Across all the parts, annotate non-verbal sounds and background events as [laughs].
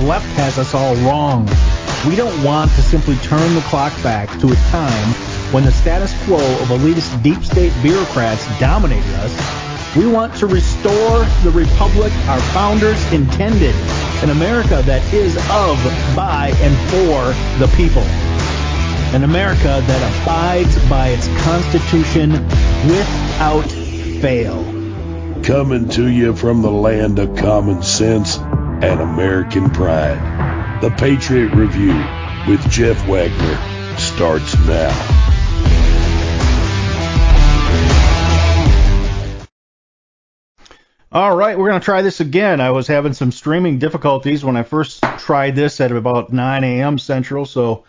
The left has us all wrong. We don't want to simply turn the clock back to a time when the status quo of elitist deep state bureaucrats dominated us. We want to restore the republic our founders intended, an America that is of, by, and for the people. An America that abides by its Constitution without fail. Coming to you from the land of common sense and American pride. The Patriot Review with Jeff Wagner starts now. All right, we're going to try this again. I was having some streaming difficulties when I first tried this at about 9 a.m. Central, so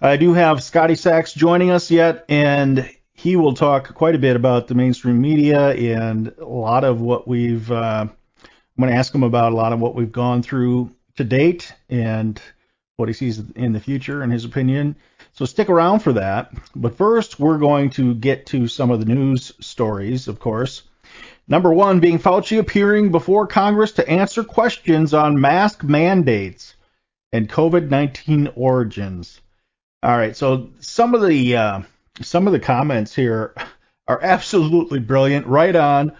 I do have Scotty Saks joining us yet, and he will talk quite a bit about the mainstream media and a lot of what we've. Uh, I'm going to ask him about a lot of what we've gone through to date and what he sees in the future, in his opinion. So stick around for that. But first, we're going to get to some of the news stories, of course. Number one being Fauci appearing before Congress to answer questions on mask mandates and COVID 19 origins. All right, so some of the uh, some of the comments here are absolutely brilliant. Right on.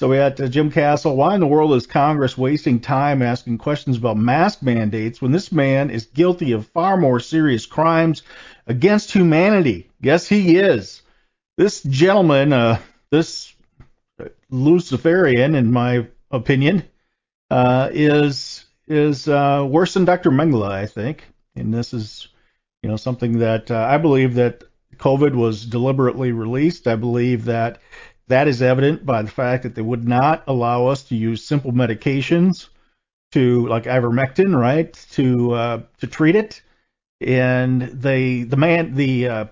So we had uh, Jim Castle. Why in the world is Congress wasting time asking questions about mask mandates when this man is guilty of far more serious crimes against humanity? Yes, he is. This gentleman, uh, this Luciferian, in my opinion, uh, is is uh, worse than Dr. Mengele, I think. And this is, you know, something that uh, I believe that COVID was deliberately released. I believe that that is evident by the fact that they would not allow us to use simple medications to like ivermectin, right, to uh, to treat it. And they the man the uh,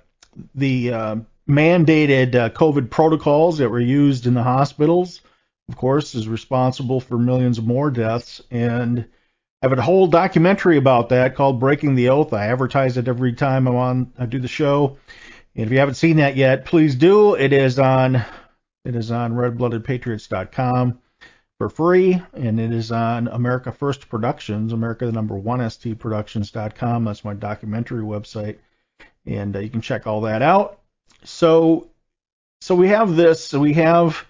the uh, mandated uh, COVID protocols that were used in the hospitals, of course, is responsible for millions of more deaths. And I have a whole documentary about that called Breaking the Oath. I advertise it every time I'm on, I do the show. And if you haven't seen that yet, please do. It is on, it is on redbloodedpatriots.com for free, and it is on America First Productions, America the number one ST Productions.com. That's my documentary website, and uh, you can check all that out so so we have this. So we have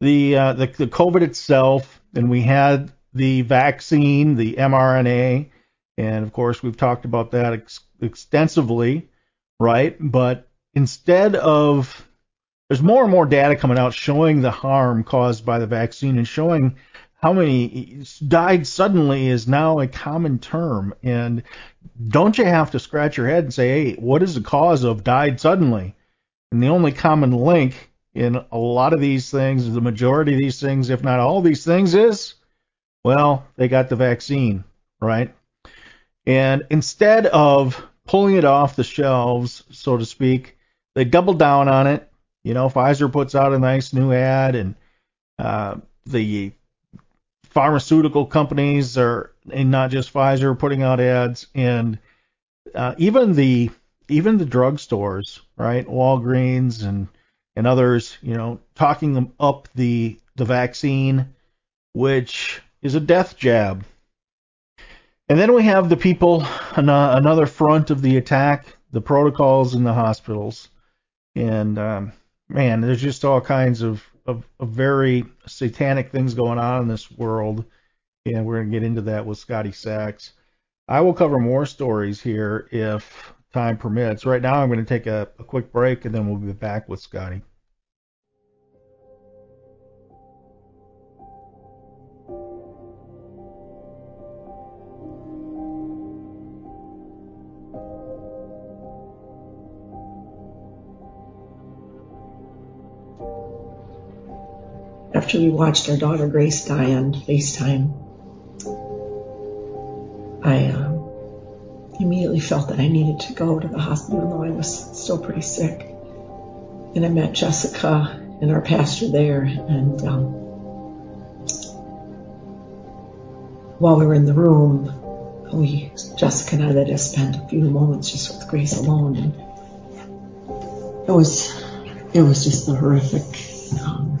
the, uh, the the COVID itself, and we had the vaccine, the mRNA, and of course we've talked about that ex- extensively, right? But instead of there's more and more data coming out showing the harm caused by the vaccine and showing how many died suddenly is now a common term. And don't you have to scratch your head and say, hey, what is the cause of died suddenly? And the only common link in a lot of these things, the majority of these things, if not all these things, is well, they got the vaccine, right? And instead of pulling it off the shelves, so to speak, they double down on it. You know, Pfizer puts out a nice new ad, and uh, the pharmaceutical companies are, and not just Pfizer, putting out ads, and uh, even the even the drugstores, right? Walgreens and and others, you know, talking them up the the vaccine, which is a death jab. And then we have the people another front of the attack, the protocols in the hospitals, and um, man, there's just all kinds of, of, of very satanic things going on in this world, and we're gonna get into that with Scotty Saks. I will cover more stories here if time permits. Right now, I'm going to take a, a quick break and then we'll be back with Scotty. After we watched our daughter Grace die on FaceTime, I uh, immediately felt that I needed to go to the hospital, though I was still pretty sick. And I met Jessica and our pastor there. And um, while we were in the room, we Jessica and I let us spend a few moments just with Grace alone, and it was it was just a horrific um,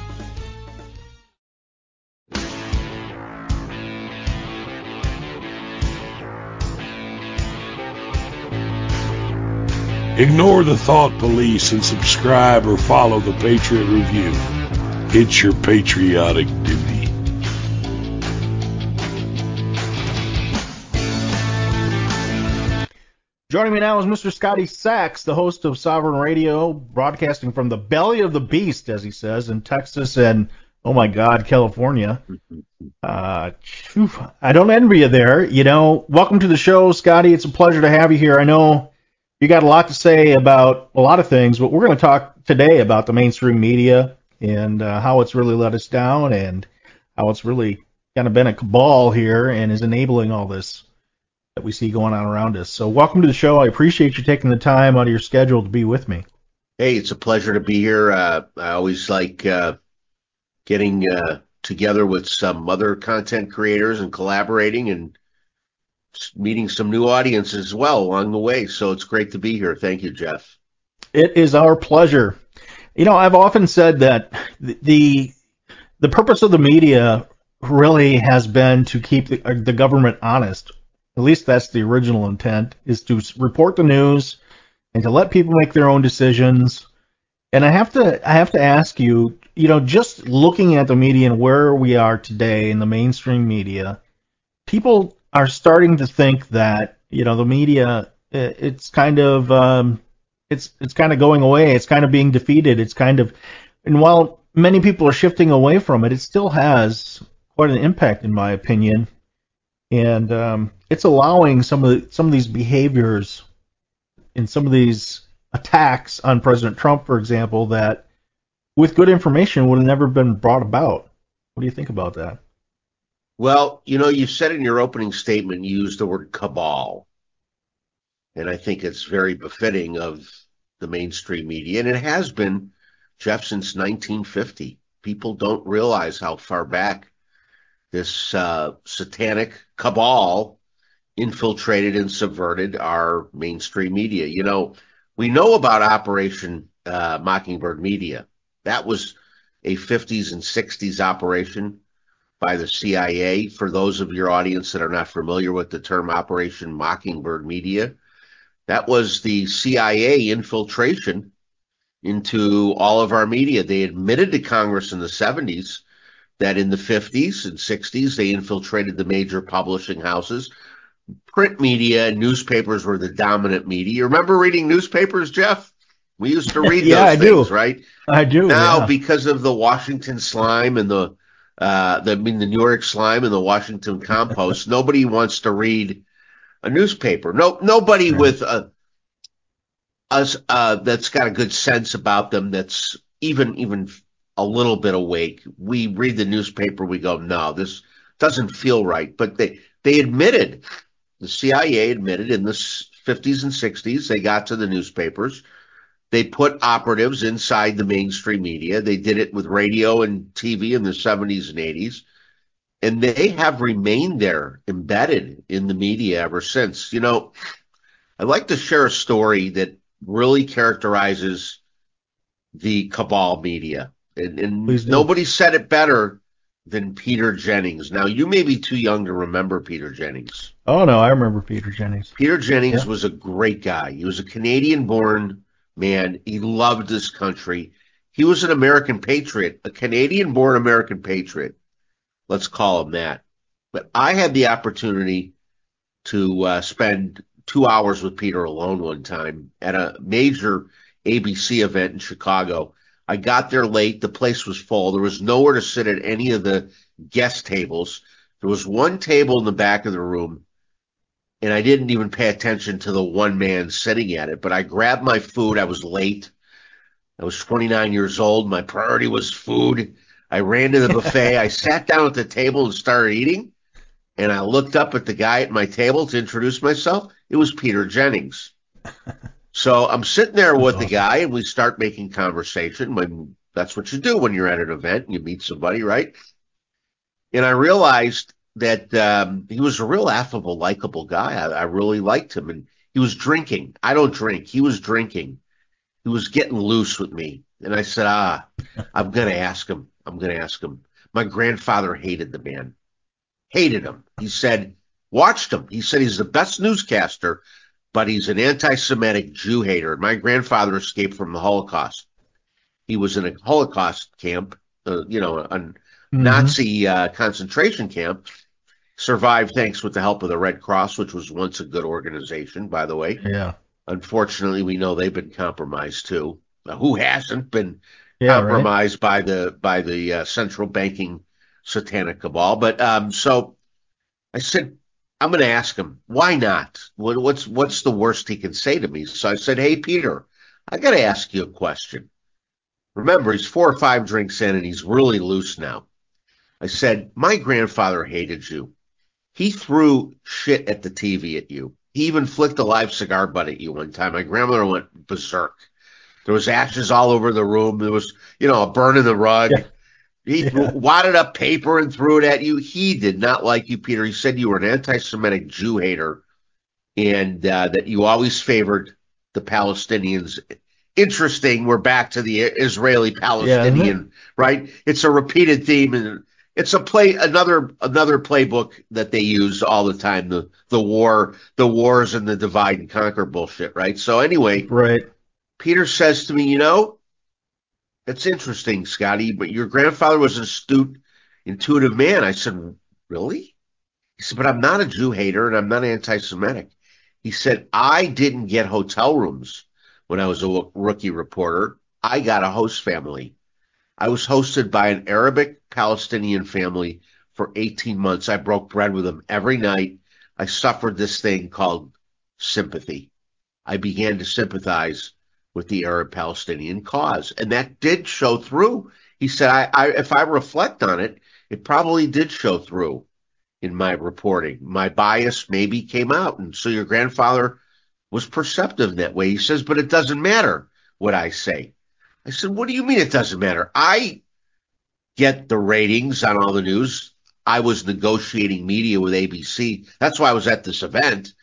Ignore the thought police and subscribe or follow the Patriot Review. It's your patriotic duty. Joining me now is Mr. Scotty Saks, the host of Sovereign Radio, broadcasting from the belly of the beast, as he says, in Texas and, oh my God, California. [laughs] Uh, I don't envy you there. You know, welcome to the show, Scotty. It's a pleasure to have you here. I know you got a lot to say about a lot of things, but we're going to talk today about the mainstream media and uh, how it's really let us down and how it's really kind of been a cabal here and is enabling all this that we see going on around us. So, welcome to the show. I appreciate you taking the time out of your schedule to be with me. Hey, it's a pleasure to be here. Uh, I always like uh, getting uh, together with some other content creators and collaborating and meeting some new audience as well along the way. So it's great to be here. Thank you, Jeff. It is our pleasure. You know, I've often said that the the purpose of the media really has been to keep the, uh, the government honest. At least that's the original intent, is to report the news and to let people make their own decisions. And I have to I have to ask you, you know, just looking at the media and where we are today in the mainstream media, people are starting to think that you know the media it's kind of um, it's it's kind of going away. It's kind of being defeated. It's kind of and while many people are shifting away from it, it still has quite an impact, in my opinion. And um, it's allowing some of the, some of these behaviors and some of these attacks on President Trump, for example, that with good information would have never been brought about. What do you think about that? Well, you know, you said in your opening statement, you used the word cabal. And I think it's very befitting of the mainstream media. And it has been, Jeff, since 1950. People don't realize how far back this uh, satanic cabal infiltrated and subverted our mainstream media. You know, we know about Operation uh, Mockingbird Media. That was a 50s and 60s operation by the CIA. For those of your audience that are not familiar with the term Operation Mockingbird Media, that was the CIA infiltration into all of our media. They admitted to Congress in the 70s that in the 50s and 60s they infiltrated the major publishing houses. print media and newspapers were the dominant media. You remember reading newspapers, Jeff? We used to read [laughs] yeah, those I things, do. right? I do. Now, yeah. because of the Washington slime and the, uh, the, I mean, the New York slime and the Washington compost, nobody wants to read a newspaper. No, nobody with a, us, uh, that's got a good sense about them. That's even, even a little bit awake. We read the newspaper. We go, no, this doesn't feel right. But they, they admitted, the CIA admitted in the 50s and 60s, they got to the newspapers. They put operatives inside the mainstream media. They did it with radio and TV in the 70s and 80s. And they have remained there embedded in the media ever since. You know, I'd like to share a story that really characterizes the cabal media. And, and nobody said it better than Peter Jennings. Now, you may be too young to remember Peter Jennings. Oh no, I remember Peter Jennings. Peter Jennings Yeah. was a great guy. He was a Canadian born man. He loved this country. He was an American patriot, a Canadian born American patriot. Let's call him that. But I had the opportunity to uh, spend two hours with Peter alone one time at a major ABC event in Chicago. I got there late. The place was full. There was nowhere to sit at any of the guest tables. There was one table in the back of the room and I didn't even pay attention to the one man sitting at it. But I grabbed my food. I was late. I was 29 years old. My priority was food. I ran to the buffet. I [laughs] sat down at the table and started eating. And I looked up at the guy at my table to introduce myself. It was Peter Jennings. [laughs] So I'm sitting there with the guy and we start making conversation when that's what you do when you're at an event and you meet somebody, right? And I realized that um, he was a real affable, likable guy. I, I really liked him, and he was drinking. I don't drink. He was drinking. He was getting loose with me, and I said, "Ah, I'm going to ask him. I'm going to ask him." My grandfather hated the man, hated him. He said, watched him. He said he's the best newscaster, but he's an anti-Semitic Jew hater. My grandfather escaped from the Holocaust. He was in a Holocaust camp, uh, you know, a Nazi uh, concentration camp. Survived thanks with the help of the Red Cross, which was once a good organization, by the way. Yeah. Unfortunately, we know they've been compromised too. Now, who hasn't been Yeah. Right. compromised by the by the uh, central banking satanic cabal? But um, so I said, I'm going to ask him why not. What, what's what's the worst he can say to me? So I said, Hey Peter, I got to ask you a question. Remember, he's four or five drinks in, and he's really loose now. I said, My grandfather hated you. He threw shit at the TV at you. He even flicked a live cigar butt at you one time. My grandmother went berserk. There was ashes all over the room. There was, you know, a burn in the rug. Yeah. He Yeah. wadded up paper and threw it at you. He did not like you, Peter. He said you were an anti-Semitic Jew hater and uh, that you always favored the Palestinians. Interesting. We're back to the Israeli Palestinian, right? It's a repeated theme and it's a play another another playbook that they use all the time the the war the wars and the divide and conquer bullshit right? So anyway Right. peter says to me you know it's interesting scotty but your grandfather was an astute intuitive man. I said really? He said but i'm not a jew hater and i'm not anti-semitic. He said i didn't get hotel rooms when i was a rookie reporter. I got a host family. I was hosted by an Arabic Palestinian family for 18 months. I broke bread with them every night. I suffered this thing called sympathy. I began to sympathize with the Arab Palestinian cause, and that did show through. He said, I, I, if I reflect on it, it probably did show through in my reporting. My bias maybe came out. And so your grandfather was perceptive in that way. He says, but it doesn't matter what I say. I said, what do you mean it doesn't matter? I get the ratings on all the news. I was negotiating media with ABC. That's why I was at this event.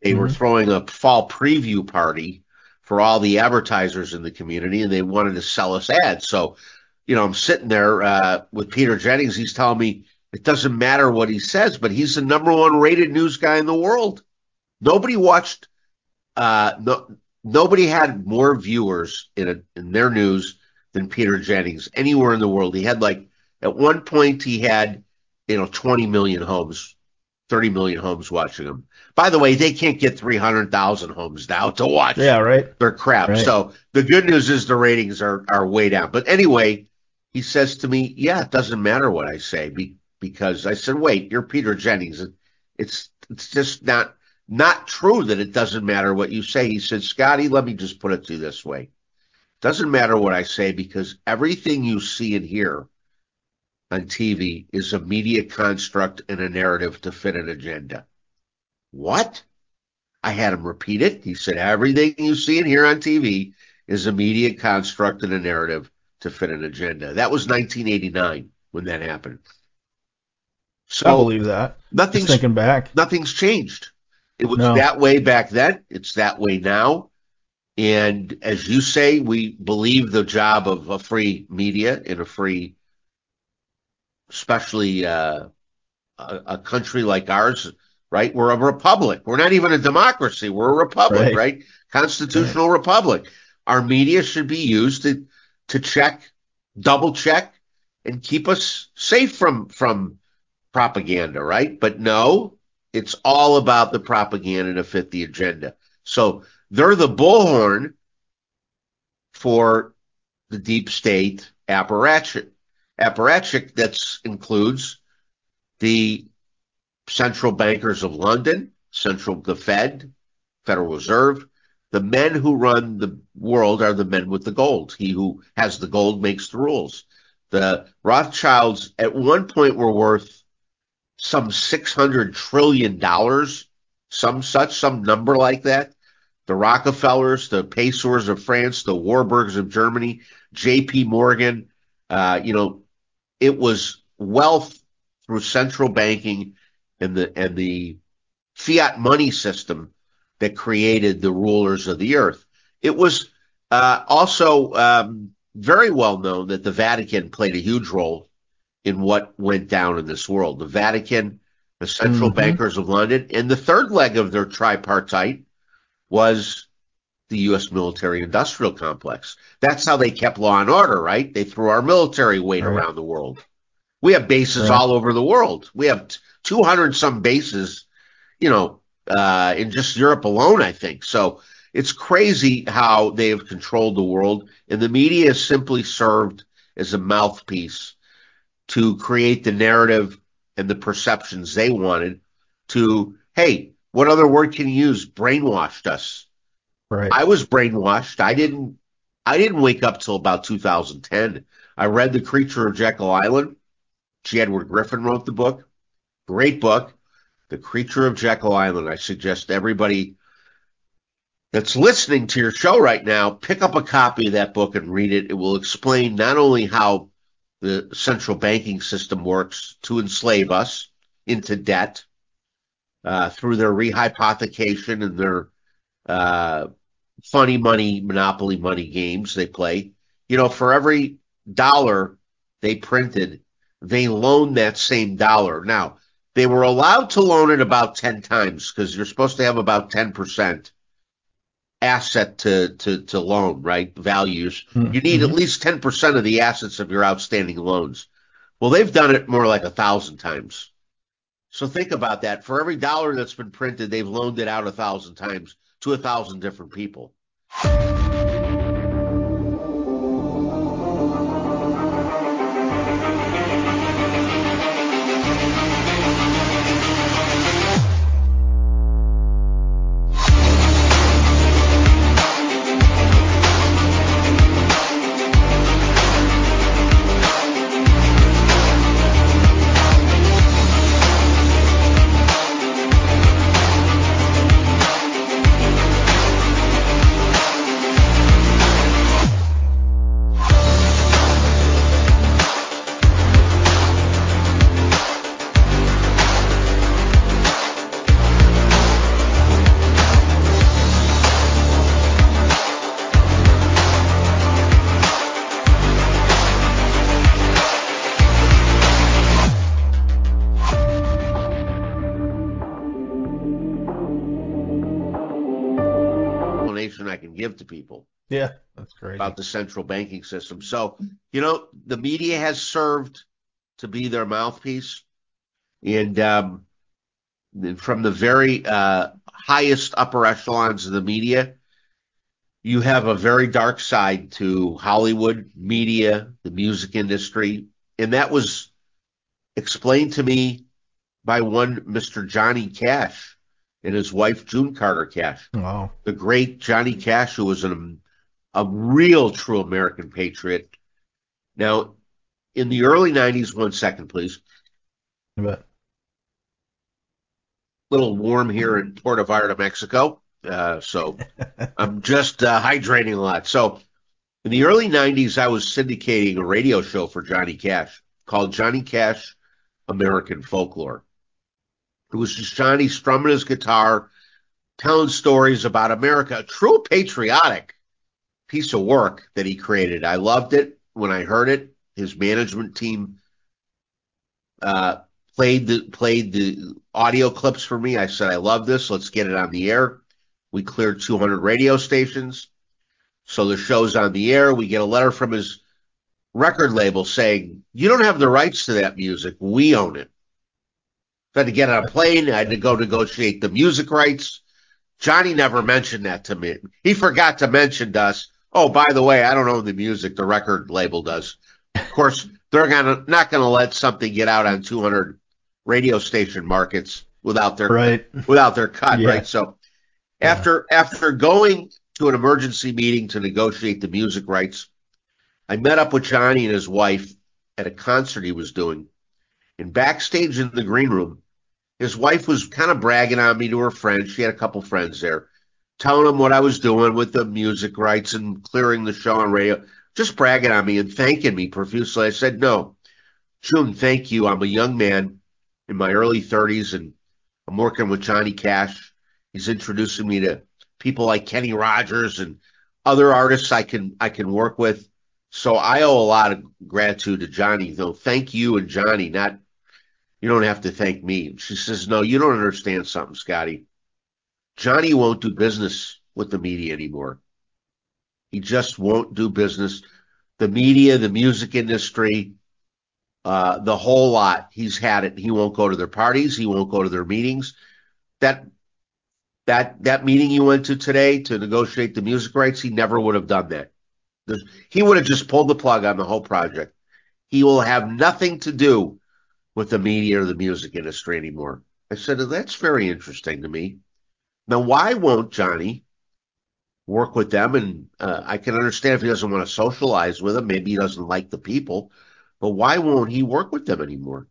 They were throwing a fall preview party for all the advertisers in the community and they wanted to sell us ads. So, you know, I'm sitting there uh, with Peter Jennings. He's telling me it doesn't matter what he says, but he's the number one rated news guy in the world. Nobody watched, uh, no, nobody had more viewers in, a, in their news than Peter Jennings anywhere in the world. He had like, at one point, he had, you know, 20 million homes 30 million homes watching him. By the way, they can't get 300,000 homes now to watch. Yeah, right. They're crap. Right. So the good news is the ratings are are way down. But anyway, he says to me, "Yeah, it doesn't matter what I say be, because I said, "Wait, you're Peter Jennings. It's it's just not not true that it doesn't matter what you say." He said, "Scotty, let me just put it to you this way. Doesn't matter what I say because everything you see and hear on TV is a media construct and a narrative to fit an agenda." What? I had him repeat it. He said, Everything you see and hear on TV is a media construct and a narrative to fit an agenda. That was 1989 when that happened. So I believe that. nothing's Just thinking back. nothing's changed. It was No. that way back then. It's that way now. And as you say, we believe the job of a free media in a free, especially uh, a, a country like ours, right? We're a republic. We're not even a democracy. We're a republic, Right. right? Constitutional republic. Our media should be used to to check, double check, and keep us safe from from propaganda, right? But no, it's all about the propaganda to fit the agenda. So they're the bullhorn for the deep state apparatchik. Apparatchik that includes the central bankers of London, central the Fed, Federal Reserve. The men who run the world are the men with the gold. He who has the gold makes the rules. The Rothschilds at one point were worth some six hundred trillion dollars, some such, some number like that. The Rockefellers, the Pacers of France, the Warburgs of Germany, J.P. Morgan, uh, you know, it was wealth through central banking and the and the fiat money system that created the rulers of the earth. It was uh, also um, very well known that the Vatican played a huge role in what went down in this world. The Vatican, the central Mhm. bankers of London, and the third leg of their tripartite was the U.S. military industrial complex. That's how they kept law and order, right? They threw our military weight Right. around the world. We have bases Right. all over the world. We have 200 some bases, you know, uh, in just Europe alone, I think. So it's crazy how they have controlled the world, and the media has simply served as a mouthpiece to create the narrative and the perceptions they wanted to, hey, what other word can you use? Brainwashed us. Right. I was brainwashed. I didn't I didn't wake up till about 2010. I read The Creature of Jekyll Island. G. Edward Griffin wrote the book. Great book. The Creature of Jekyll Island. I suggest everybody that's listening to your show right now pick up a copy of that book and read it. It will explain not only how the central banking system works to enslave us into debt uh, through their rehypothecation and their uh, funny money, monopoly money games they play. You know, for every dollar they printed, they loaned that same dollar. Now, they were allowed to loan it about 10 times because you're supposed to have about 10% asset to, to, to loan, right? Values. Mhm. You need at least 10% of the assets of your outstanding loans. Well, they've done it more like a thousand times. So think about that. For every dollar that's been printed, they've loaned it out a thousand times to a thousand different people. Explanation I can give to people. yeah, that's crazy. about the central banking system. So, you know, the media has served to be their mouthpiece. And um, from the very uh, highest upper echelons of the media, you have a very dark side to Hollywood, media, the music industry. And that was explained to me by one Mr. Johnny Cash and his wife, June Carter Cash. Wow. The great Johnny Cash, who was an, a real true American patriot. Now, in the early 90s, one second, please. But little warm here in Puerto Vallarta, Mexico. Uh, so [laughs] I'm just uh, hydrating a lot. So in the early 90s, I was syndicating a radio show for Johnny Cash called Johnny Cash American Folklore. It was just Johnny strumming his guitar, telling stories about America, a true patriotic piece of work that he created. I loved it when I heard it. His management team uh, played the played the audio clips for me. I said, I love this. Let's get it on the air. We cleared 200 radio stations. So the show's on the air. We get a letter from his record label saying, You don't have the rights to that music. We own it. I had to get on a plane. I had to go negotiate the music rights. Johnny never mentioned that to me. He forgot to mention to us, Oh, by the way, I don't own the music. The record label does. Of course, they're gonna not gonna let something get out on 200 radio station markets without their right. without their cut, Yeah. right? So after after going to an emergency meeting to negotiate the music rights, I met up with Johnny and his wife at a concert he was doing. And backstage in the green room, his wife was kind of bragging on me to her friends. She had a couple friends there, telling them what I was doing with the music rights and clearing the show on radio, just bragging on me and thanking me profusely. I said, No, June, thank you. I'm a young man in my early 30s and I'm working with Johnny Cash. He's introducing me to people like Kenny Rogers and other artists I can I can work with. So I owe a lot of gratitude to Johnny. Though thank you and Johnny, not you don't have to thank me. She says, No, you don't understand something, Scotty. Johnny won't do business with the media anymore. He just won't do business. The media, the music industry, uh, the whole lot. He's had it. He won't go to their parties. He won't go to their meetings. That that that meeting you went to today to negotiate the music rights, he never would have done that. He would have just pulled the plug on the whole project. He will have nothing to do with the media or the music industry anymore. I said, that's very interesting to me. Now, why won't Johnny work with them? And uh, I can understand if he doesn't want to socialize with them. Maybe he doesn't like the people. But why won't he work with them anymore?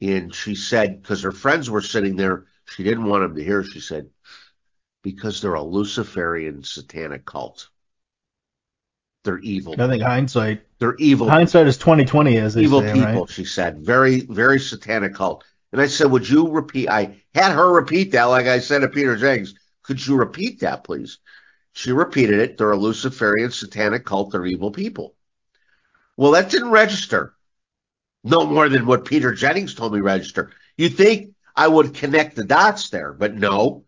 And she said, because her friends were sitting there, she didn't want him to hear. She said, because they're a Luciferian satanic cult. They're evil. I think hindsight They're evil. hindsight is 2020, as they evil say, people, right? she said. Very, very satanic cult. And I said, would you repeat? I had her repeat that, like I said to Peter Jennings. Could you repeat that, please? She repeated it. They're a Luciferian satanic cult. They're evil people. Well, that didn't register. No more than what Peter Jennings told me register. You think I would connect the dots there, but no.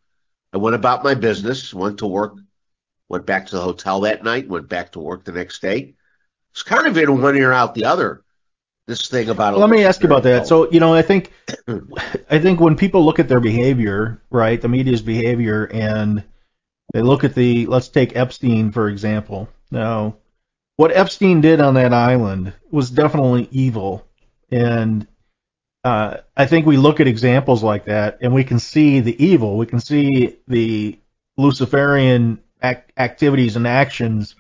I went about my business, went to work, went back to the hotel that night, went back to work the next day. It's kind of in one ear out the other. This thing about a Let me ask you about that. So, you know, I think [clears throat] I think when people look at their behavior, right, the media's behavior, and they look at the let's take Epstein for example. Now, what Epstein did on that island was definitely evil, and uh, I think we look at examples like that, and we can see the evil. We can see the Luciferian ac- activities and actions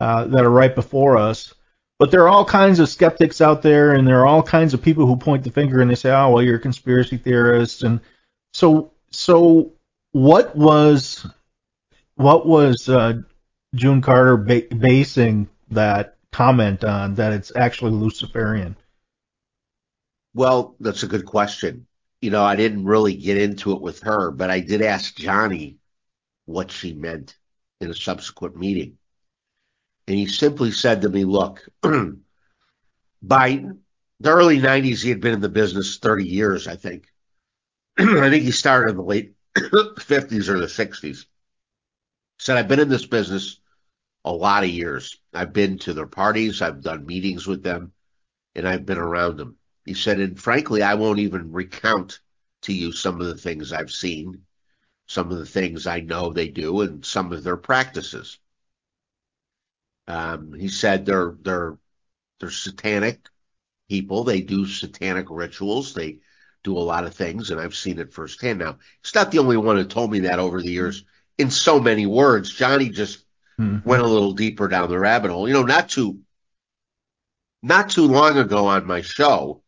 uh, that are right before us. But there are all kinds of skeptics out there, and there are all kinds of people who point the finger and they say, "Oh, well, you're a conspiracy theorist." And so, so what was what was uh, June Carter ba- basing that comment on that it's actually Luciferian? Well, that's a good question. You know, I didn't really get into it with her, but I did ask Johnny what she meant in a subsequent meeting. And he simply said to me, look, [clears throat] by the early 90s, he had been in the business 30 years, I think. [clears throat] I think he started in the late [clears throat] 50s or the 60s. Said, I've been in this business a lot of years. I've been to their parties, I've done meetings with them, and I've been around them. He said, and frankly, I won't even recount to you some of the things I've seen, some of the things I know they do, and some of their practices. Um, he said they're they're they're satanic people. They do satanic rituals. They do a lot of things, and I've seen it firsthand. Now, he's not the only one who told me that over the years in so many words. Johnny just mm-hmm. went a little deeper down the rabbit hole. You know, not too not too long ago on my show,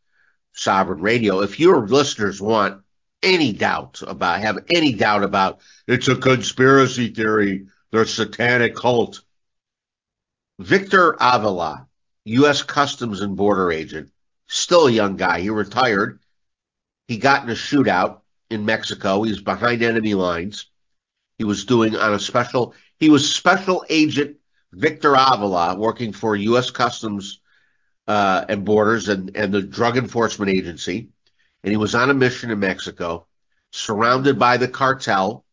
Sovereign Radio, if your listeners want any doubt about have any doubt about it's a conspiracy theory, they're satanic cult. Victor Avila, U.S. Customs and Border agent, still a young guy. He retired. He got in a shootout in Mexico. He was behind enemy lines. He was doing on a special. He was special agent Victor Avila, working for U.S. Customs uh, and Borders and, and the Drug Enforcement Agency, and he was on a mission in Mexico, surrounded by the cartel.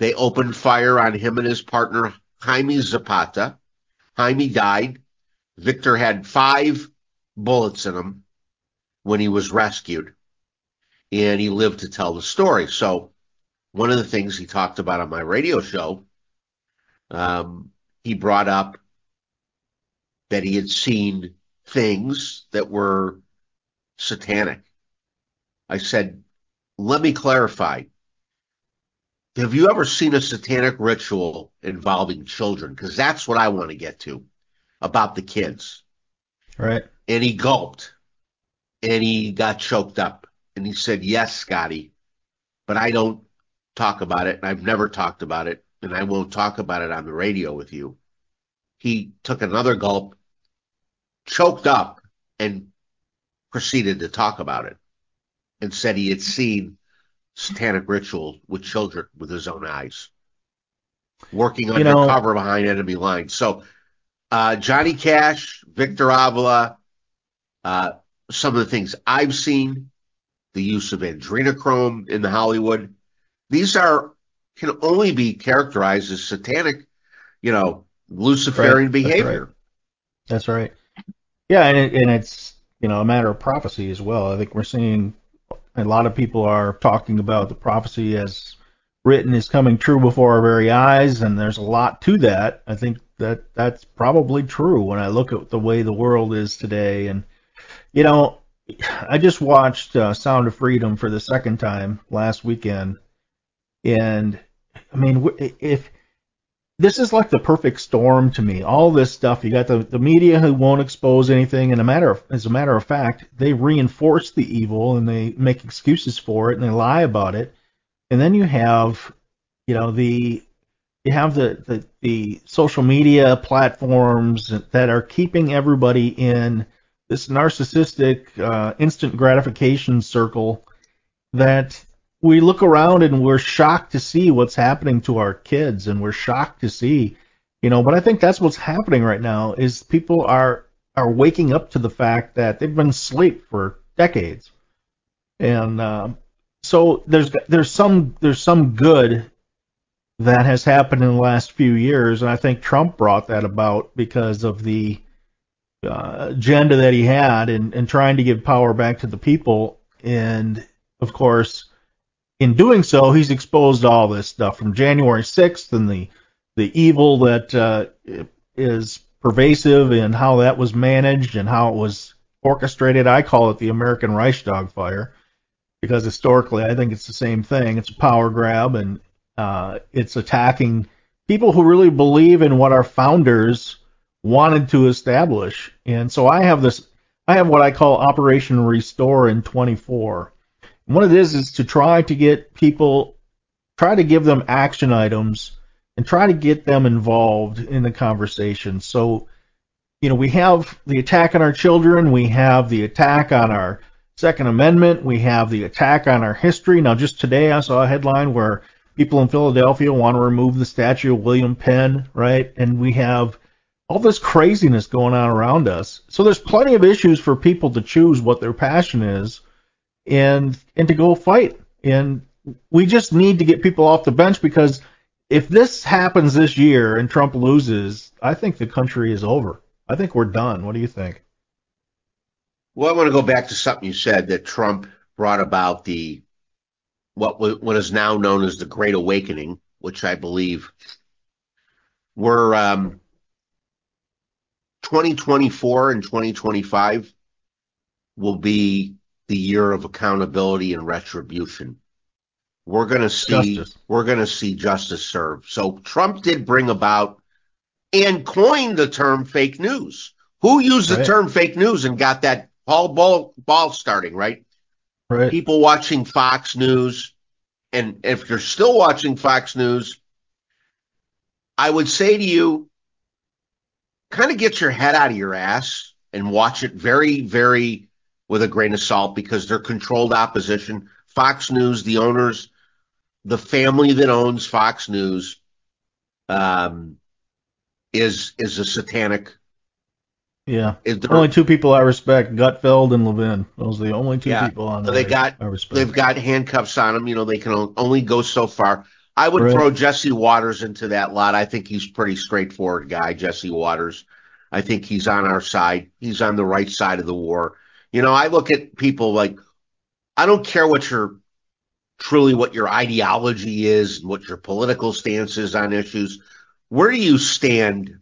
They opened fire on him and his partner Jaime Zapata. Jaime died. Victor had five bullets in him when he was rescued, and he lived to tell the story. So, one of the things he talked about on my radio show, um, he brought up that he had seen things that were satanic. I said, let me clarify. Have you ever seen a satanic ritual involving children? Because that's what I want to get to about the kids. Right. And he gulped and he got choked up. And he said, Yes, Scotty, but I don't talk about it. And I've never talked about it. And I won't talk about it on the radio with you. He took another gulp choked up and proceeded to talk about it and said he had seen satanic ritual with children with his own eyes, working undercover you know, behind enemy lines. So, uh, Johnny Cash, Victor Avila, uh, some of the things I've seen, the use of adrenochrome in the Hollywood, these are can only be characterized as satanic, you know, Luciferian right. behavior. That's right. That's right. Yeah, and, it, and it's you know a matter of prophecy as well. I think we're seeing a lot of people are talking about the prophecy as written is coming true before our very eyes, and there's a lot to that. I think that that's probably true when I look at the way the world is today. And you know, I just watched uh, Sound of Freedom for the second time last weekend, and I mean, if this is like the perfect storm to me. All this stuff, you got the, the media who won't expose anything, and a matter of, as a matter of fact, they reinforce the evil and they make excuses for it and they lie about it. And then you have, you know, the you have the, the, the social media platforms that are keeping everybody in this narcissistic uh, instant gratification circle that we look around and we're shocked to see what's happening to our kids and we're shocked to see you know but i think that's what's happening right now is people are are waking up to the fact that they've been asleep for decades. And uh, so there's there's some there's some good that has happened in the last few years. And i think trump brought that about because of the uh, agenda that he had and, and trying to give power back to the people. And of course in doing so, he's exposed all this stuff from January 6th and the the evil that uh, is pervasive and how that was managed and how it was orchestrated. I call it the American Reichstag fire because historically, I think it's the same thing. It's a power grab and uh, it's attacking people who really believe in what our founders wanted to establish. And so I have this, I have what I call Operation Restore in 24 what it is is to try to get people, try to give them action items and try to get them involved in the conversation. So, you know, we have the attack on our children, we have the attack on our Second Amendment, we have the attack on our history. Now, just today I saw a headline where people in Philadelphia want to remove the statue of William Penn, right? And we have all this craziness going on around us. So there's plenty of issues for people to choose what their passion is and and to go fight. And we just need to get people off the bench because if this happens this year and Trump loses, I think the country is over. I think we're done. What do you think? Well, I want to go back to something you said that Trump brought about the what what is now known as the Great Awakening, which I believe we're um, 2024 and 2025 will be the year of accountability and retribution. We're going to see justice. we're going to see justice served. So Trump did bring about and coined the term fake news. Who used right. the term fake news and got that Paul ball, ball starting, right? Right. People watching Fox News, and if you're still watching Fox News, I would say to you, kind of get your head out of your ass and watch it very, very with a grain of salt because they're controlled opposition. Fox News, the owners, the family that owns Fox News, um, is is a satanic. Yeah, is there, only two people I respect: Gutfeld and Levin. Those are the only two yeah, people on there. They got I respect. they've got handcuffs on them. You know, they can only go so far. I would right. throw Jesse Watters into that lot. I think he's pretty straightforward guy, Jesse Watters. I think he's on our side. He's on the right side of the war. You know, I look at people like I don't care what your truly what your ideology is and what your political stance is on issues. Where do you stand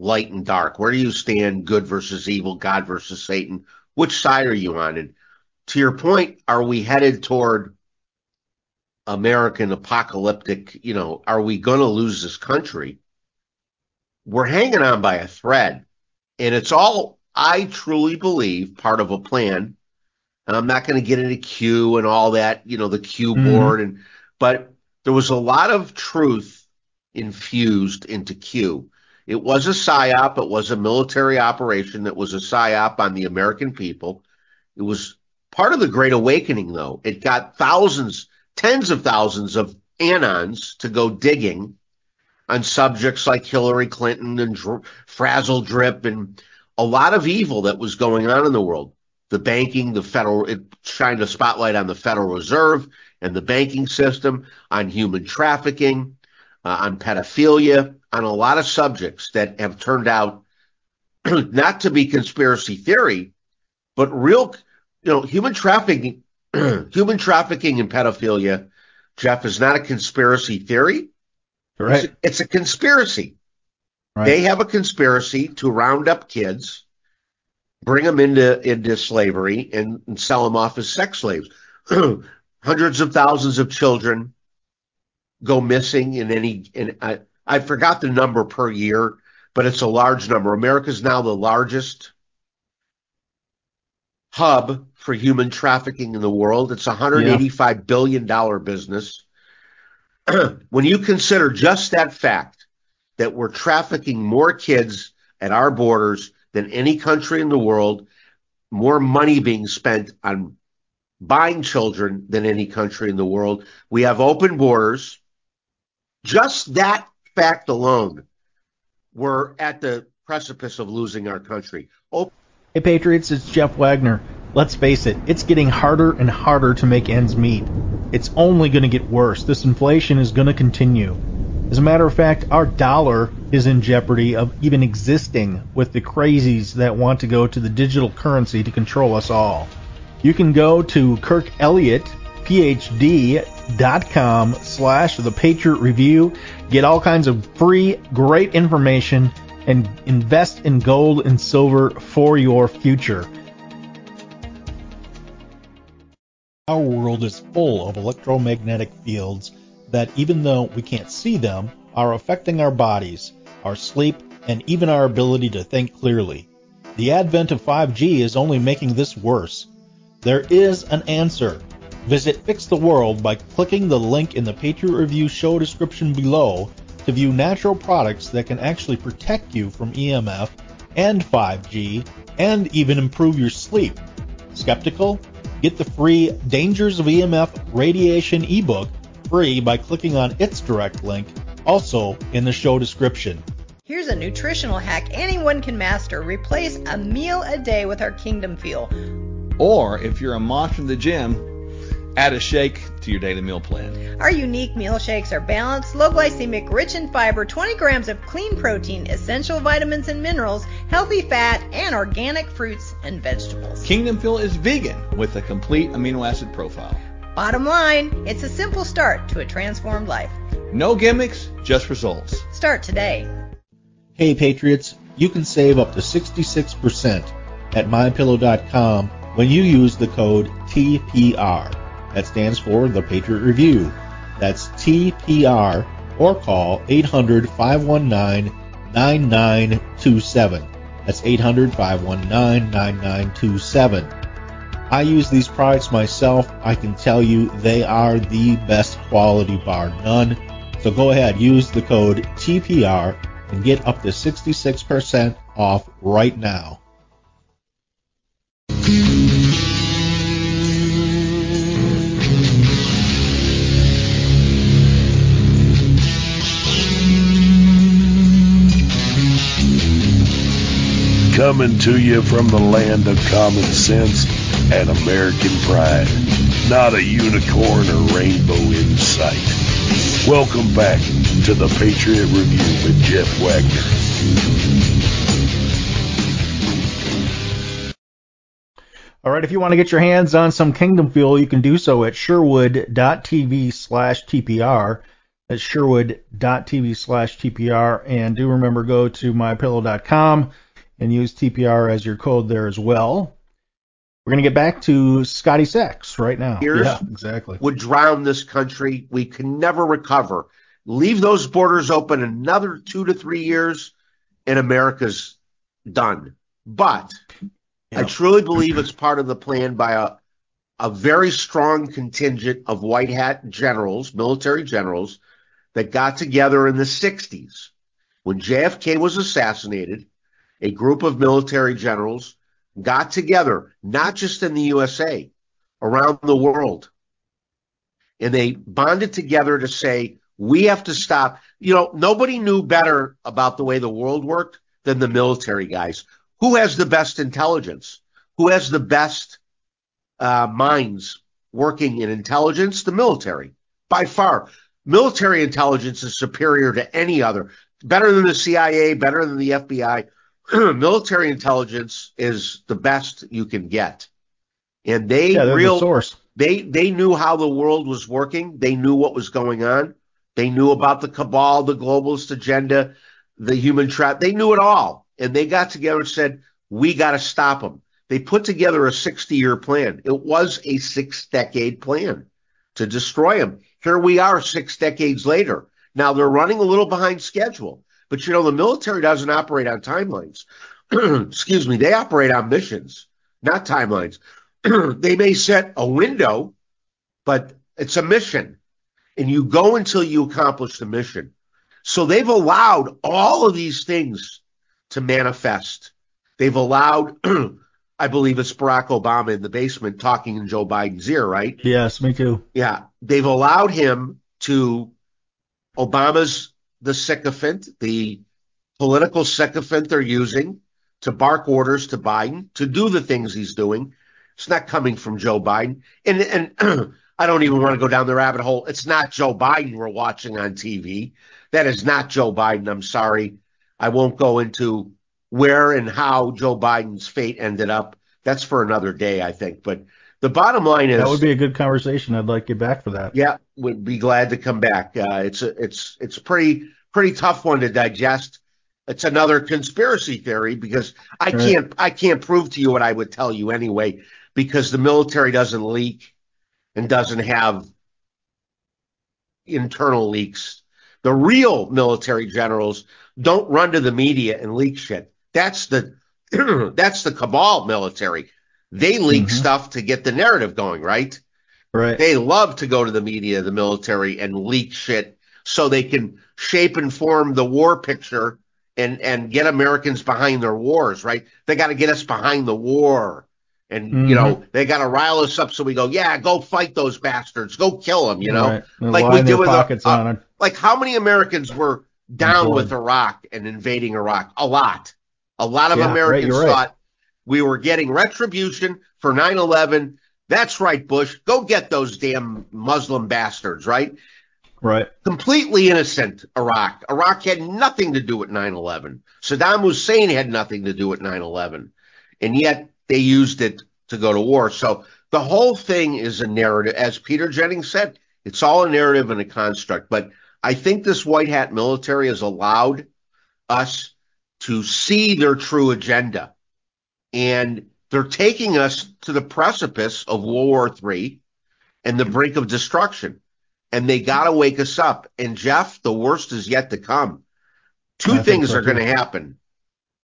light and dark? Where do you stand good versus evil, God versus Satan? Which side are you on? And to your point, are we headed toward American apocalyptic, you know, are we going to lose this country? We're hanging on by a thread. And it's all, I truly believe, part of a plan. And I'm not going to get into Q and all that, you know, the Q mm-hmm. board. And, but there was a lot of truth infused into Q. It was a psyop. It was a military operation that was a psyop on the American people. It was part of the Great Awakening, though. It got thousands tens of thousands of anons to go digging on subjects like Hillary Clinton and Dr- Frazzle Drip and a lot of evil that was going on in the world. The banking, the federal, it shined a spotlight on the Federal Reserve and the banking system, on human trafficking, uh, on pedophilia, on a lot of subjects that have turned out [clears throat] not to be conspiracy theory, but real, you know, human trafficking [clears throat] human trafficking and pedophilia, Jeff, is not a conspiracy theory. Right. It's it's a conspiracy. Right. They have a conspiracy to round up kids, bring them into into slavery, and, and sell them off as sex slaves. [clears throat] Hundreds of thousands of children go missing in any. In, I, I forgot the number per year, but it's a large number. America's now the largest hub for human trafficking in the world. It's a $185 yeah. billion dollar business. [clears throat] when you consider just that fact that we're trafficking more kids at our borders than any country in the world, more money being spent on buying children than any country in the world. We have open borders. Just that fact alone, we're at the precipice of losing our country. Open Hey Patriots, it's Jeff Wagner. Let's face it, it's getting harder and harder to make ends meet. It's only going to get worse. This inflation is going to continue. As a matter of fact, our dollar is in jeopardy of even existing with the crazies that want to go to the digital currency to control us all. You can go to kirkelliottphd.com slash the Patriot Review, get all kinds of free, great information, and invest in gold and silver for your future. Our world is full of electromagnetic fields that, even though we can't see them, are affecting our bodies, our sleep, and even our ability to think clearly. The advent of 5G is only making this worse. There is an answer. Visit Fix the World by clicking the link in the Patriot Review show description below to view natural products that can actually protect you from EMF and 5G and even improve your sleep. Skeptical? Get the free Dangers of EMF Radiation ebook free by clicking on its direct link, also in the show description. Here's a nutritional hack anyone can master. Replace a meal a day with our Kingdom Fuel. Or if you're a monster in the gym, Add a shake to your daily meal plan. Our unique meal shakes are balanced, low glycemic, rich in fiber, 20 grams of clean protein, essential vitamins and minerals, healthy fat, and organic fruits and vegetables. Kingdom Fuel is vegan with a complete amino acid profile. Bottom line, it's a simple start to a transformed life. No gimmicks, just results. Start today. Hey Patriots, you can save up to 66% at mypillow.com when you use the code TPR. That stands for the Patriot Review. That's TPR or call 800 519 9927. That's 800 519 9927. I use these products myself. I can tell you they are the best quality bar none. So go ahead, use the code TPR and get up to 66% off right now. Coming to you from the land of common sense and American pride. Not a unicorn or rainbow in sight. Welcome back to the Patriot Review with Jeff Wagner. All right, if you want to get your hands on some Kingdom Fuel, you can do so at sherwood.tv slash TPR. That's sherwood.tv slash TPR. And do remember, go to mypillow.com and use TPR as your code there as well. We're going to get back to Scotty Saks right now. Years yeah, exactly. would drown this country. We can never recover. Leave those borders open another two to three years, and America's done. But I truly believe it's part of the plan by a a very strong contingent of white hat generals, military generals, that got together in the 60s when JFK was assassinated. A group of military generals got together, not just in the USA, around the world. And they bonded together to say, we have to stop. You know, nobody knew better about the way the world worked than the military guys. Who has the best intelligence? Who has the best uh, minds working in intelligence? The military, by far. Military intelligence is superior to any other. Better than the CIA, better than the FBI. [clears throat] military intelligence is the best you can get. And they yeah, real the source. they they knew how the world was working. They knew what was going on. They knew about the cabal, the globalist agenda, the human trap. They knew it all. And they got together and said, we got to stop them. They put together a 60 year plan. It was a six decade plan to destroy them. Here we are six decades later. Now they're running a little behind schedule. But you know, the military doesn't operate on timelines. [clears throat] Excuse me, they operate on missions, not timelines. [clears throat] they may set a window, but it's a mission. And you go until you accomplish the mission. So they've allowed all of these things to manifest. They've allowed, [clears throat] I believe it's Barack Obama in the basement talking in Joe Biden's ear, right? Yes, me too. Yeah. They've allowed him to, Obama's the sycophant, the political sycophant they're using to bark orders to Biden to do the things he's doing. It's not coming from Joe Biden. And, and [clears throat] I don't even want to go down the rabbit hole. It's not Joe Biden we're watching on TV. That is not Joe Biden. I'm sorry. I won't go into where and how Joe Biden's fate ended up. That's for another day, I think. But the bottom line is that would be a good conversation. I'd like you back for that. Yeah, would be glad to come back. Uh, it's a, it's it's pretty pretty tough one to digest. It's another conspiracy theory because I Right. can't I can't prove to you what I would tell you anyway because the military doesn't leak and doesn't have internal leaks. The real military generals don't run to the media and leak shit. That's the [clears throat] that's the cabal military. They leak stuff to get the narrative going, right? Right. They love to go to the media, the military, and leak shit so they can shape and form the war picture and and get Americans behind their wars, right? They got to get us behind the war. And you know, they got to rile us up so we go, yeah, go fight those bastards, go kill them, you know, Right. Like we do with pockets uh, like how many Americans were down with Iraq and invading Iraq? A lot. A lot of Yeah, Americans right. thought we were getting retribution for 9/11. That's right, Bush. Go get those damn Muslim bastards, right? Right. Completely innocent Iraq. Iraq had nothing to do with 9/11. Saddam Hussein had nothing to do with 9/11. And yet they used it to go to war. So the whole thing is a narrative. As Peter Jennings said, it's all a narrative and a construct. But I think this white hat military has allowed us to see their true agenda. And they're taking us to the precipice of World War III and the brink of destruction. And they got to wake us up. And Jeff, the worst is yet to come. Two I things so, are going to happen.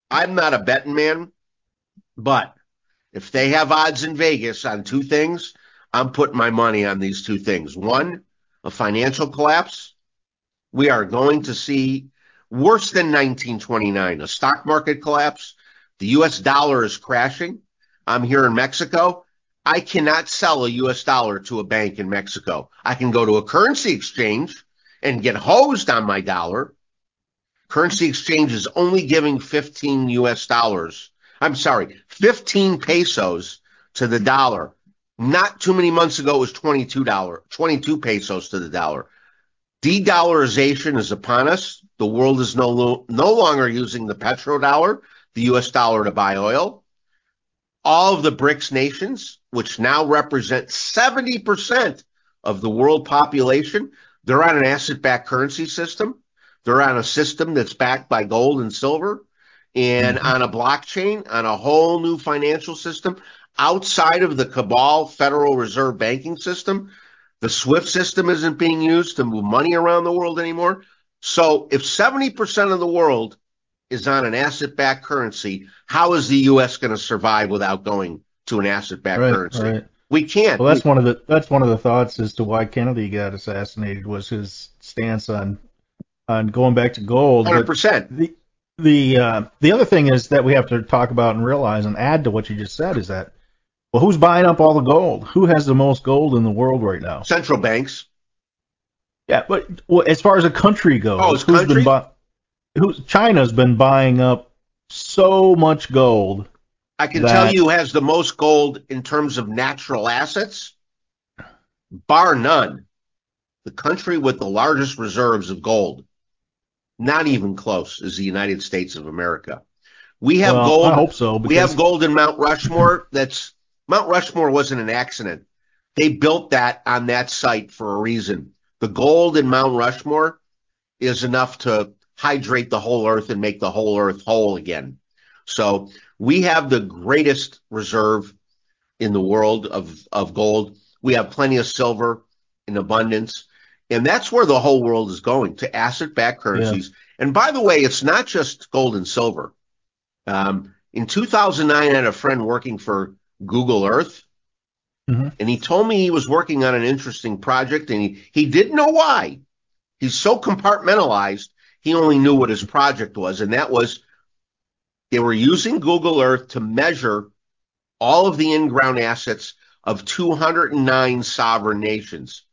I'm not a betting man, but if they have odds in Vegas on two things, I'm putting my money on these two things. One, a financial collapse. We are going to see worse than 1929, a stock market collapse. The US dollar is crashing. I'm here in Mexico. I cannot sell a US dollar to a bank in Mexico. I can go to a currency exchange and get hosed on my dollar. Currency exchange is only giving 15 US dollars. I'm sorry, 15 pesos to the dollar. Not too many months ago, it was 22 dollar, 22 pesos to the dollar. De-dollarization is upon us. The world is no, no longer using the petrodollar, the US dollar to buy oil. All of the BRICS nations, which now represent 70% of the world population, they're on an asset-backed currency system. They're on a system that's backed by gold and silver and mm-hmm. on a blockchain, on a whole new financial system outside of the cabal Federal Reserve banking system. The SWIFT system isn't being used to move money around the world anymore. So if 70% of the world is on an asset-backed currency, how is the U.S. going to survive without going to an asset-backed Right, currency? right. We can't. Well, that's We- one of the that's one of the thoughts as to why Kennedy got assassinated was his stance on on going back to gold. 100%. the the uh, the other thing is that we have to talk about and realize and add to what you just said is that well, who's buying up all the gold? Who has the most gold in the world right now? Central banks. Yeah, but well, as far as a country goes, Oh, who's country? been bu- who's China's been buying up so much gold. I can that- tell you has the most gold in terms of natural assets, bar none. The country with the largest reserves of gold, not even close, is the United States of America. We have Well, gold. I hope so. We have gold in Mount Rushmore. That's Mount Rushmore wasn't an accident. They built that on that site for a reason. The gold in Mount Rushmore is enough to hydrate the whole earth and make the whole earth whole again. So we have the greatest reserve in the world of, of gold. We have plenty of silver in abundance. And that's where the whole world is going to asset backed currencies. And by the way, it's not just gold and silver. Um, in 2009, I had a friend working for Google Earth, Mhm. and he told me he was working on an interesting project, and he, he didn't know why. He's so compartmentalized, he only knew what his project was, and that was they were using Google Earth to measure all of the in-ground assets of 209 sovereign nations.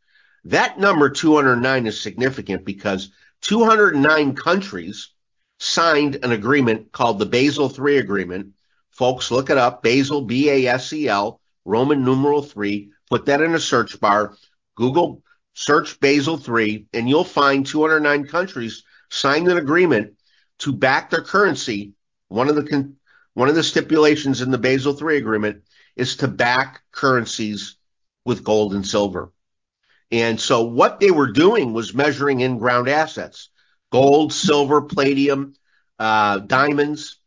That number 209 is significant because 209 countries signed an agreement called the Basel III Agreement. Folks, look it up. Basel, B-A-S-E-L, Roman numeral three. Put that in a search bar. Google search Basel III, and you'll find 209 countries signed an agreement to back their currency. One of the con- one of the stipulations in the Basel III Agreement is to back currencies with gold and silver. And so what they were doing was measuring in-ground assets, gold, silver, palladium, uh, diamonds,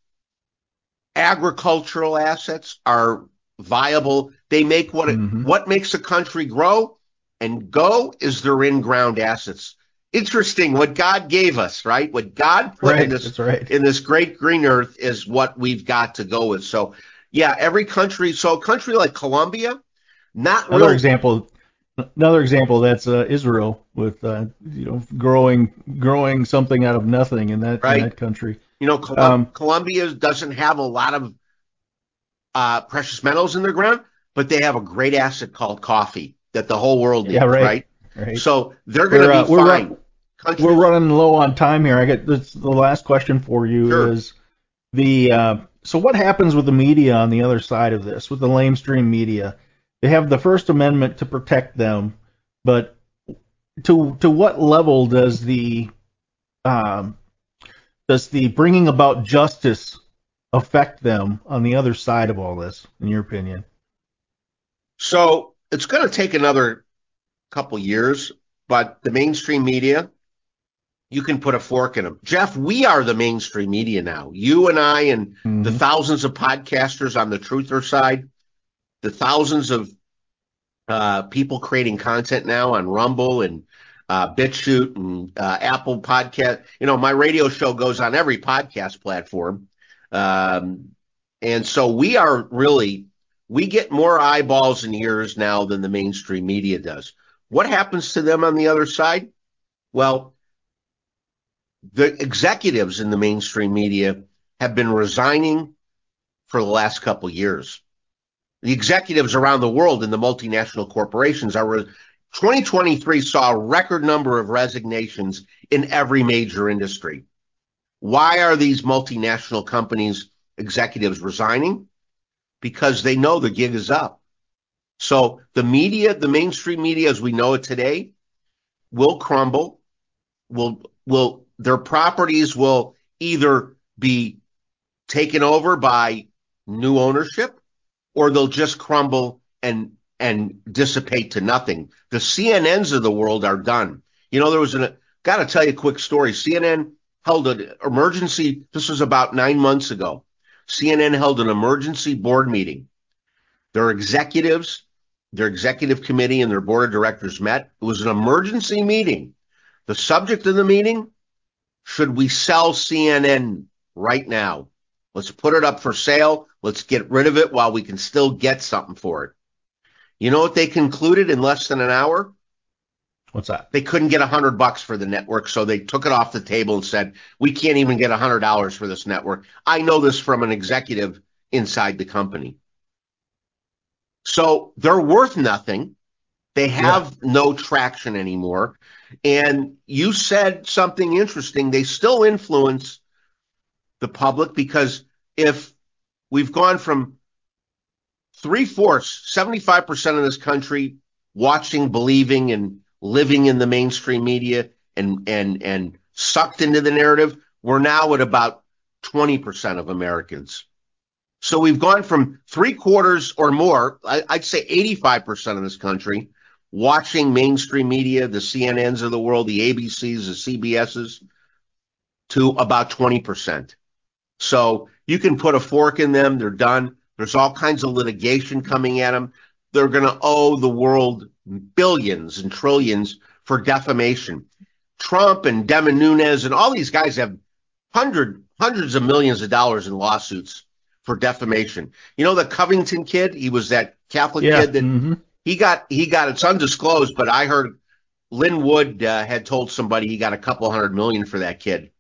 agricultural assets are viable. They make what it, Mhm. what makes a country grow and go is their in-ground assets. Interesting what God gave us, right? What God put Right, in this right. in this great green earth is what we've got to go with. So yeah, every country. So a country like Colombia, not Another real. example, another example that's uh, Israel with uh, you know growing growing something out of nothing in that Right. in that country. You know, Colum- Um, Colombia doesn't have a lot of uh, precious metals in their ground, but they have a great asset called coffee that the whole world needs, Yeah, right. right? Right. So they're going to uh, be we're fine. Countries- We're running low on time here. I get this. The last question for you Sure. is the uh, so what happens with the media on the other side of this with the lamestream media? They have the First Amendment to protect them, but to to what level does the um, does the bringing about justice affect them on the other side of all this, in your opinion? So it's going to take another couple years, but the mainstream media, you can put a fork in them. Jeff, we are the mainstream media now. You and I and Mm-hmm. the thousands of podcasters on the truther side, the thousands of uh, people creating content now on Rumble and uh, BitChute and uh, Apple Podcast. You know, my radio show goes on every podcast platform. Um, and so we are really, we get more eyeballs and ears now than the mainstream media does. What happens to them on the other side? Well, the executives in the mainstream media have been resigning for the last couple years. The executives around the world in the multinational corporations are. Re- 2023 saw a record number of resignations in every major industry. Why are these multinational companies executives resigning? Because they know the gig is up. So the media, the mainstream media as we know it today, will crumble. Will will their properties will either be taken over by new ownership or they'll just crumble and and dissipate to nothing. The CNNs of the world are done. You know, there was an got to tell you a quick story. CNN held an emergency. This was about nine months ago. CNN held an emergency board meeting. Their executives, their executive committee, and their board of directors met. It was an emergency meeting. The subject of the meeting: Should we sell CNN right now? Let's put it up for sale. Let's get rid of it while we can still get something for it. You know what they concluded in less than an hour? What's that? They couldn't get a hundred bucks for the network, so they took it off the table and said, "We can't even get a hundred dollars for this network." I know this from an executive inside the company. So they're worth nothing. They have no traction anymore. And you said something interesting. They still influence the public because if we've gone from three fourths, 75% of this country watching, believing, and living in the mainstream media and, and, and sucked into the narrative, we're now at about 20% of Americans. So we've gone from three quarters or more, I, I'd say 85% of this country watching mainstream media, the CNNs of the world, the ABCs, the CBSs, to about 20%. So you can put a fork in them, they're done. There's all kinds of litigation coming at them. They're going to owe the world billions and trillions for defamation. Trump and Devin Nunes and all these guys have hundred, hundreds of millions of dollars in lawsuits for defamation. You know the Covington kid? He was that Catholic Yeah. kid that hmm he got he got it's undisclosed, but I heard Lin Wood uh, had told somebody he got a couple hundred million for that kid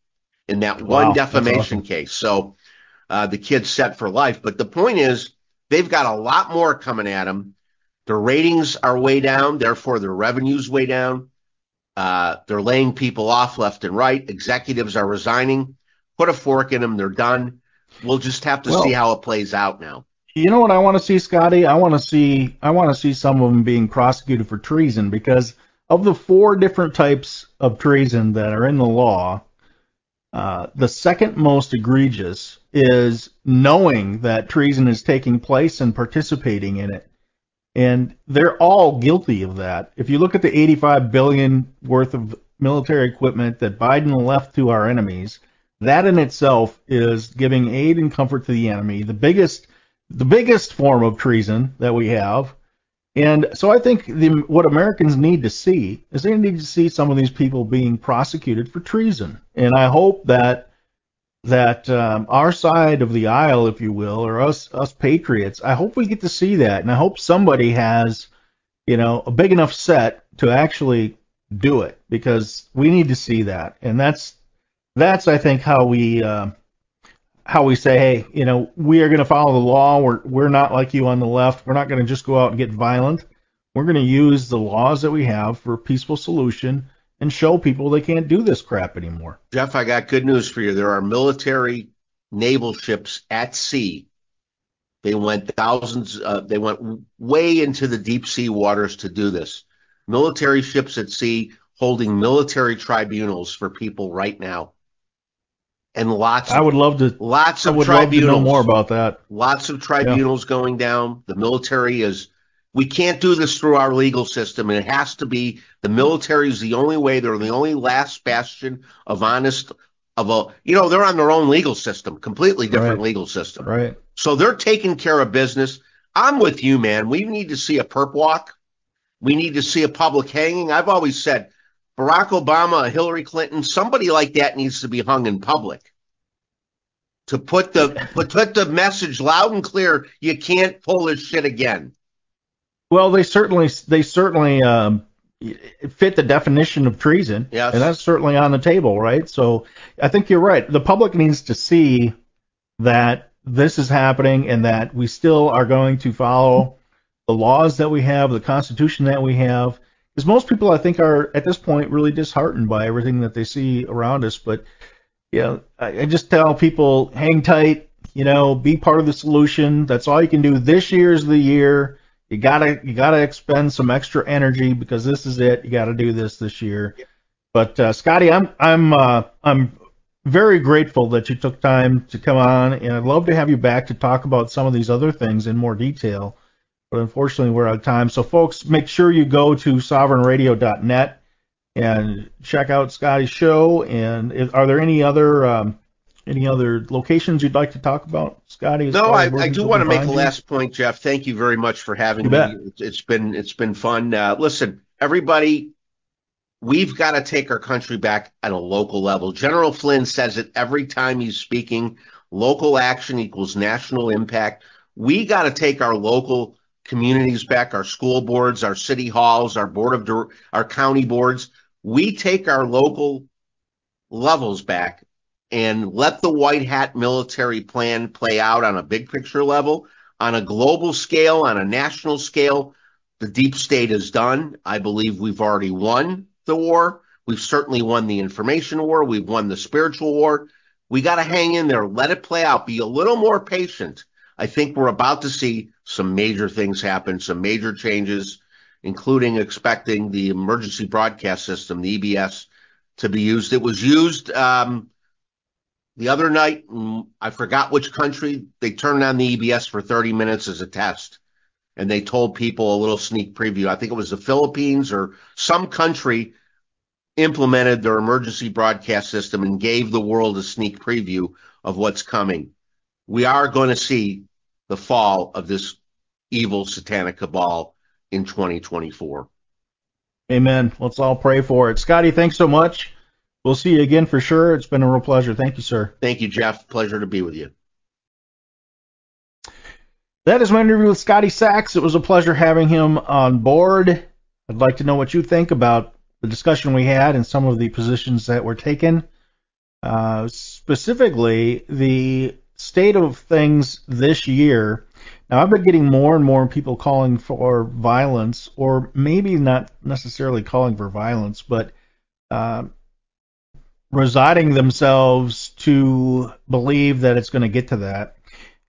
in that one Wow, that's defamation awesome. case. So uh, the kid's set for life. But the point is, they've got a lot more coming at them. Their ratings are way down, therefore their revenues way down. Uh, they're laying people off left and right. Executives are resigning. Put a fork in them. They're done. We'll just have to Well- see how it plays out now. You know what I want to see, Scotty? I want to see I want to see some of them being prosecuted for treason because of the four different types of treason that are in the law. Uh, the second most egregious is knowing that treason is taking place and participating in it. And they're all guilty of that. If you look at the 85 billion worth of military equipment that Biden left to our enemies, that in itself is giving aid and comfort to the enemy. The biggest the biggest form of treason that we have. And so I think the, what Americans need to see is they need to see some of these people being prosecuted for treason. And I hope that that um, our side of the aisle, if you will, or us us patriots, I hope we get to see that, and I hope somebody has, you know, a big enough set to actually do it because we need to see that, and that's that's I think how we uh, how we say, hey, you know, we are going to follow the law. We're we're not like you on the left. We're not going to just go out and get violent. We're going to use the laws that we have for a peaceful solution and show people they can't do this crap anymore. Jeff, I got good news for you. There are military naval ships at sea. They went thousands, uh, they went way into the deep sea waters to do this. Military ships at sea holding military tribunals for people right now. And lots, I would love to. lots I of would love to tribunals. know more about that. Lots of tribunals going down. The military is We can't do this through our legal system, and it has to be the military is the only way. They're the only last bastion of honest of a you know they're on their own legal system, completely different Right. legal system. Right. So they're taking care of business. I'm with you, man. We need to see a perp walk. We need to see a public hanging. I've always said Barack Obama, Hillary Clinton, somebody like that needs to be hung in public to put the [laughs] put, put the message loud and clear. You can't pull this shit again. Well, they certainly they certainly um, fit the definition of treason, Yes. and that's certainly on the table, right? So I think you're right. The public needs to see that this is happening and that we still are going to follow the laws that we have, the Constitution that we have. Because most people, I think, are at this point really disheartened by everything that they see around us. But you know, I, I just tell people, hang tight. You know, be part of the solution. That's all you can do. This year's the year. You gotta you gotta expend some extra energy because this is it. You gotta do this this year. But uh, Scotty, I'm I'm uh, I'm very grateful that you took time to come on, and I'd love to have you back to talk about some of these other things in more detail. But unfortunately, we're out of time. So, folks, make sure you go to sovereignradio.net and check out Scotty's show. And is, are there any other um, any other locations you'd like to talk about, Scotty? No, I, I do want to make a last point, Jeff. Thank you very much for having You me. bet. It's- It's been it's been fun. Uh, listen, everybody, we've got to take our country back at a local level. General Flynn says it every time he's speaking. Local action equals national impact. We got to take our local communities back, our school boards, our city halls, our board of our county boards. We take our local levels back and let the white hat military plan play out on a big picture level, on a global scale, on a national scale. The deep state is done. I believe we've already won the war. We've certainly won the information war. We've won the spiritual war. We got to hang in there, let it play out, be a little more patient. I think we're about to see some major things happen, some major changes, including expecting the emergency broadcast system, the EBS, to be used. It was used um, the other night. I forgot which country. They turned on the EBS for 30 minutes as a test, and they told people a little sneak preview. I think it was the Philippines or some country implemented their emergency broadcast system and gave the world a sneak preview of what's coming. We are going to see the fall of this evil satanic cabal in 2024. Amen. Let's all pray for it. Scotty, thanks so much. We'll see you again for sure. It's been a real pleasure. Thank you, sir. Thank you, Jeff. Pleasure to be with you. That is my interview with Scotty Saks. It was a pleasure having him on board. I'd like to know what you think about the discussion we had and some of the positions that were taken. Uh, specifically, the state of things this year. Now, I've been getting more and more people calling for violence, or maybe not necessarily calling for violence, but uh, themselves to believe that it's going to get to that.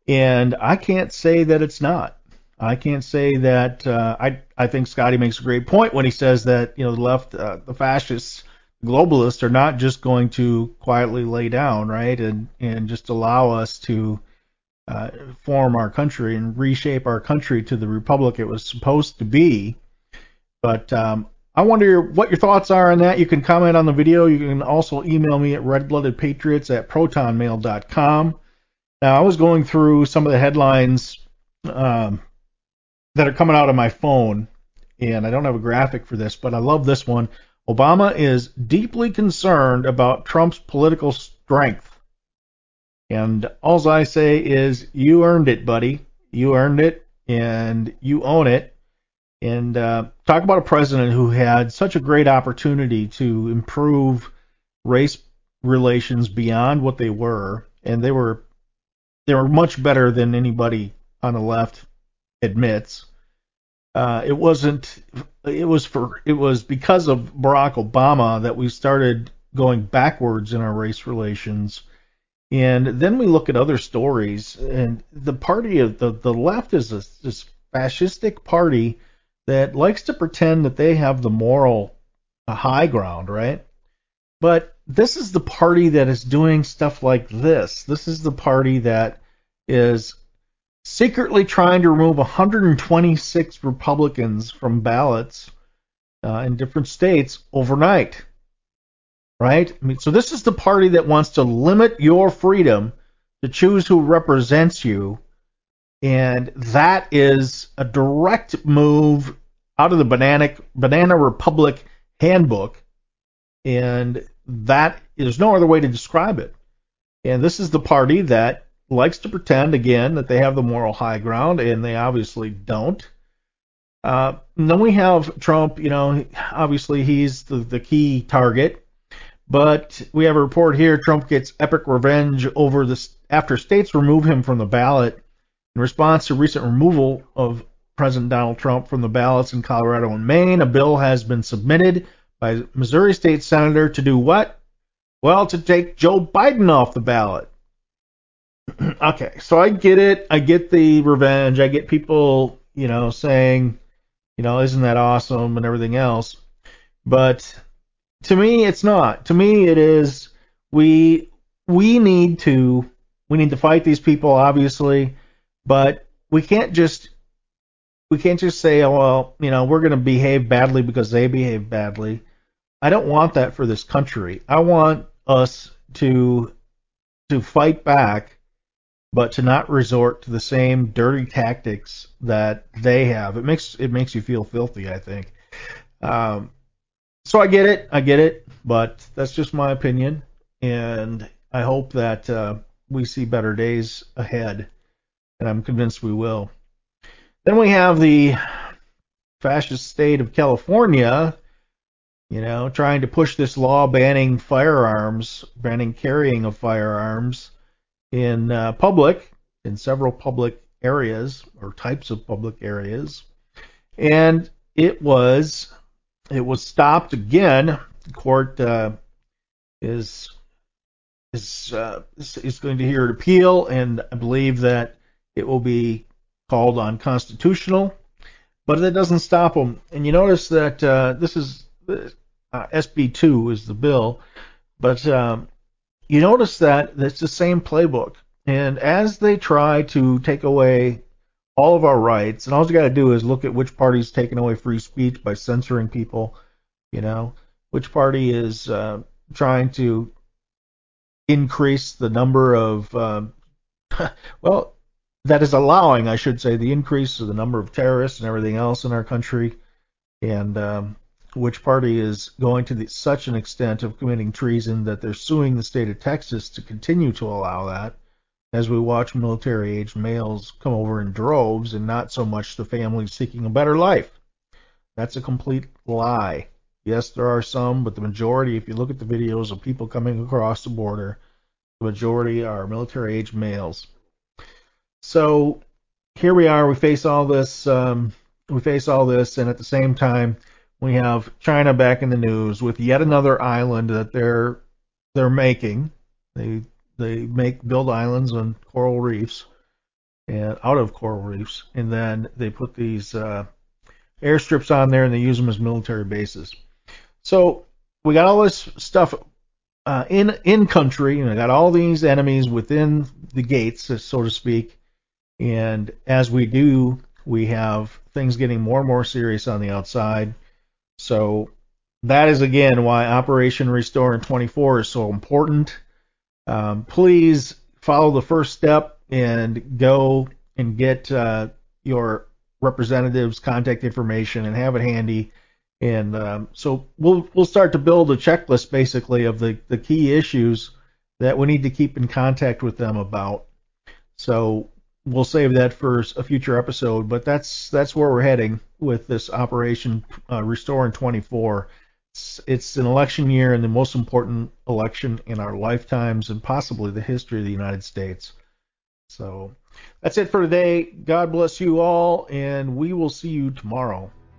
And I can't say that it's not. I can't say that. Uh, I I think Scotty makes a great point when he says that you know the left, uh, the fascists, globalists are not just going to quietly lay down, right, and and just allow us to uh, form our country and reshape our country to the republic it was supposed to be. But um, I wonder what your thoughts are on that. You can comment on the video. You can also email me at redbloodedpatriots at protonmail.com. Now, I was going through some of the headlines um, that are coming out of my phone, and I don't have a graphic for this, but I love this one. Obama is deeply concerned about Trump's political strength. And all I say is, you earned it, buddy. You earned it, and you own it. And uh, talk about a president who had such a great opportunity to improve race relations beyond what they were, and they were they were much better than anybody on the left admits. Uh, it wasn't. It was for. It was because of Barack Obama that we started going backwards in our race relations. And then we look at other stories, and the party of the the left is this, this fascistic party that likes to pretend that they have the moral high ground, right? But this is the party that is doing stuff like this. This is the party that is secretly trying to remove 126 Republicans from ballots uh, in different states overnight. Right? I mean, so this is the party that wants to limit your freedom to choose who represents you, and that is a direct move out of the Banana Banana Republic handbook, and that is no other way to describe it. And this is the party that likes to pretend again that they have the moral high ground, and they obviously don't. Uh, then we have Trump. You know, obviously he's the, the key target, but we have a report here. Trump gets epic revenge over this after states remove him from the ballot in response to recent removal of President Donald Trump from the ballots in Colorado and Maine. A bill has been submitted by Missouri State Senator to do what? Well, to take Joe Biden off the ballot. [clears throat] okay, so I get it. I get the revenge. I get people, you know, saying, you know, isn't that awesome and everything else. But to me, it's not. To me, it is we we need to we need to fight these people, obviously, but we can't just we can't just say, oh, well, you know, we're going to behave badly because they behave badly. I don't want that for this country. I want us to to fight back but to not resort to the same dirty tactics that they have. It makes it makes you feel filthy, I think. Um, so I get it, I get it, but that's just my opinion, and I hope that uh, we see better days ahead, and I'm convinced we will. Then we have the fascist state of California, you know, trying to push this law banning firearms, banning carrying of firearms in uh, public, in several public areas or types of public areas, and it was it was stopped again. The court uh, is is uh, is going to hear an appeal, and I believe that it will be called unconstitutional. But that doesn't stop them. And you notice that uh, this is uh, SB2 is the bill, but um, you notice that it's the same playbook. And as they try to take away all of our rights, and all you got to do is look at which party's taking away free speech by censoring people, you know, which party is uh, trying to increase the number of, um, [laughs] well, that is allowing, I should say, the increase of the number of terrorists and everything else in our country, and um, which party is going to the, such an extent of committing treason that they're suing the state of Texas to continue to allow that, as we watch military aged males come over in droves and not so much the families seeking a better life. That's a complete lie. Yes, there are some, but the majority, if you look at the videos of people coming across the border, the majority are military aged males. So here we are. We face all this. Um, we face all this, and at the same time, we have China back in the news with yet another island that they're they're making. They they make build islands on coral reefs and out of coral reefs, and then they put these uh, airstrips on there and they use them as military bases. So we got all this stuff uh, in in country, and I got all these enemies within the gates, so to speak. And as we do, we have things getting more and more serious on the outside. So that is again why Operation Restore in 24 is so important. Um, please follow the first step and go and get uh, your representative's contact information and have it handy. And um, so we'll we'll start to build a checklist basically of the, the key issues that we need to keep in contact with them about. So we'll save that for a future episode, but that's that's where we're heading with this Operation uh, Restore in 24. It's, it's an election year and the most important election in our lifetimes and possibly the history of the United States. So that's it for today. God bless you all, and we will see you tomorrow.